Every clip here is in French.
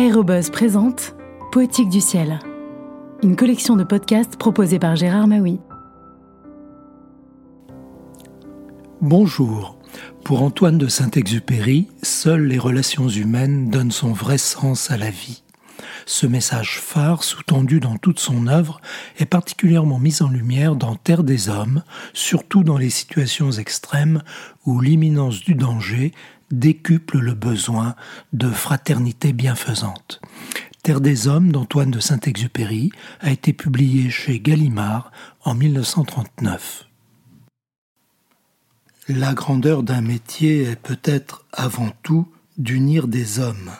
Aérobuzz présente Poétique du ciel, une collection de podcasts proposée par Gérard Maui. Bonjour. Pour Antoine de Saint-Exupéry, seules les relations humaines donnent son vrai sens à la vie. Ce message phare, sous-tendu dans toute son œuvre, est particulièrement mis en lumière dans Terre des Hommes, surtout dans les situations extrêmes où l'imminence du danger décuple le besoin de fraternité bienfaisante. Terre des Hommes d'Antoine de Saint-Exupéry a été publié chez Gallimard en 1939. La grandeur d'un métier est peut-être avant tout d'unir des hommes.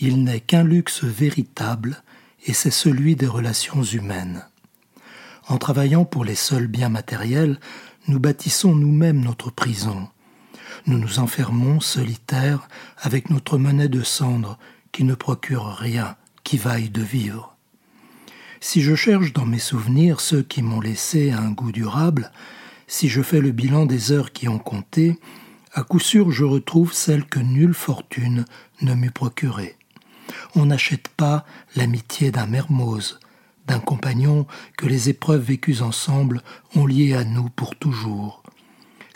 Il n'est qu'un luxe véritable et c'est celui des relations humaines. En travaillant pour les seuls biens matériels, nous bâtissons nous-mêmes notre prison. Nous nous enfermons solitaires avec notre monnaie de cendre qui ne procure rien qui vaille de vivre. Si je cherche dans mes souvenirs ceux qui m'ont laissé un goût durable, si je fais le bilan des heures qui ont compté, à coup sûr je retrouve celles que nulle fortune ne m'eût procurées. On n'achète pas l'amitié d'un Mermoz, d'un compagnon que les épreuves vécues ensemble ont lié à nous pour toujours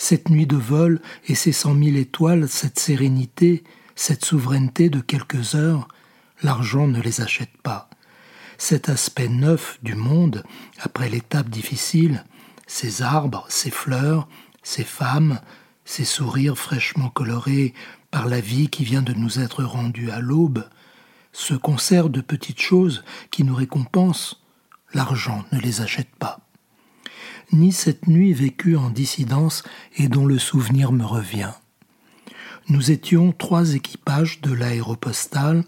cette nuit de vol et ces cent mille étoiles, cette sérénité, cette souveraineté de quelques heures, l'argent ne les achète pas. Cet aspect neuf du monde, après l'étape difficile, ces arbres, ces fleurs, ces femmes, ces sourires fraîchement colorés par la vie qui vient de nous être rendue à l'aube, ce concert de petites choses qui nous récompensent, l'argent ne les achète pas ni cette nuit vécue en dissidence et dont le souvenir me revient. Nous étions trois équipages de l'aéropostale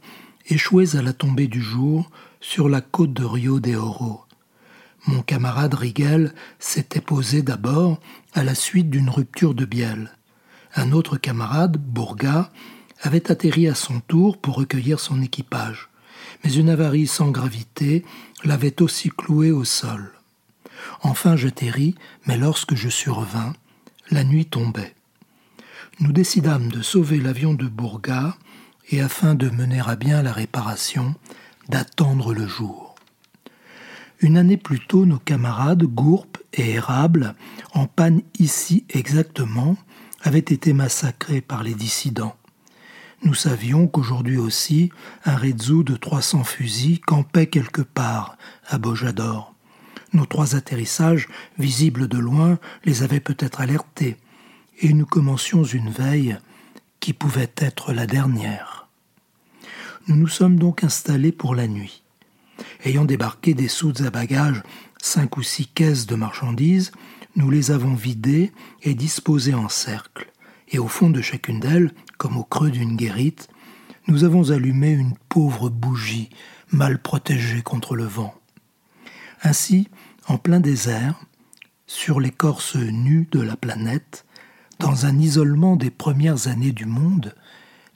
échoués à la tombée du jour sur la côte de Rio de Oro. Mon camarade Rigel s'était posé d'abord à la suite d'une rupture de bielle. Un autre camarade, Bourga, avait atterri à son tour pour recueillir son équipage, mais une avarie sans gravité l'avait aussi cloué au sol. Enfin j'atterris, mais lorsque je survins, la nuit tombait. Nous décidâmes de sauver l'avion de Bourga et afin de mener à bien la réparation, d'attendre le jour. Une année plus tôt, nos camarades Gourpe et Érable, en panne ici exactement, avaient été massacrés par les dissidents. Nous savions qu'aujourd'hui aussi, un Redzu de 300 fusils campait quelque part à Bojador. Nos trois atterrissages, visibles de loin, les avaient peut-être alertés, et nous commencions une veille qui pouvait être la dernière. Nous nous sommes donc installés pour la nuit. Ayant débarqué des soutes à bagages, cinq ou six caisses de marchandises, nous les avons vidées et disposées en cercle, et au fond de chacune d'elles, comme au creux d'une guérite, nous avons allumé une pauvre bougie mal protégée contre le vent. Ainsi, en plein désert, sur l'écorce nue de la planète, dans un isolement des premières années du monde,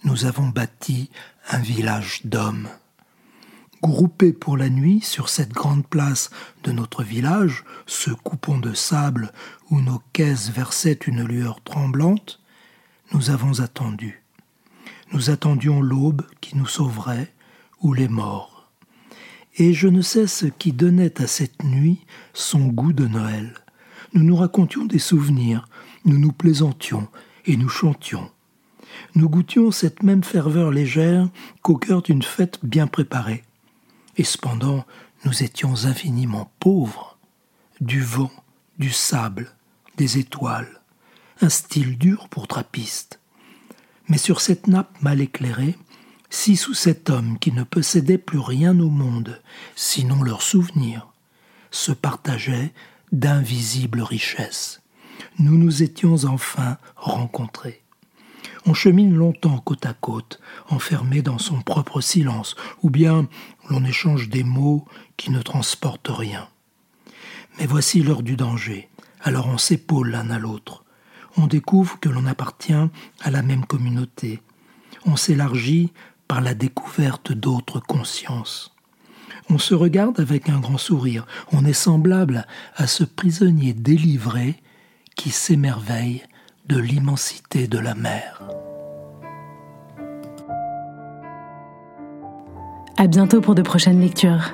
nous avons bâti un village d'hommes. Groupés pour la nuit sur cette grande place de notre village, ce coupon de sable où nos caisses versaient une lueur tremblante, nous avons attendu. Nous attendions l'aube qui nous sauverait ou les morts et je ne sais ce qui donnait à cette nuit son goût de Noël. Nous nous racontions des souvenirs, nous nous plaisantions et nous chantions. Nous goûtions cette même ferveur légère qu'au cœur d'une fête bien préparée. Et cependant, nous étions infiniment pauvres. Du vent, du sable, des étoiles, un style dur pour trappiste. Mais sur cette nappe mal éclairée, six ou sept hommes qui ne possédaient plus rien au monde, sinon leurs souvenirs, se partageaient d'invisibles richesses. Nous nous étions enfin rencontrés. On chemine longtemps côte à côte, enfermé dans son propre silence, ou bien l'on échange des mots qui ne transportent rien. Mais voici l'heure du danger, alors on s'épaule l'un à l'autre. On découvre que l'on appartient à la même communauté. On s'élargit par la découverte d'autres consciences. On se regarde avec un grand sourire, on est semblable à ce prisonnier délivré qui s'émerveille de l'immensité de la mer. À bientôt pour de prochaines lectures.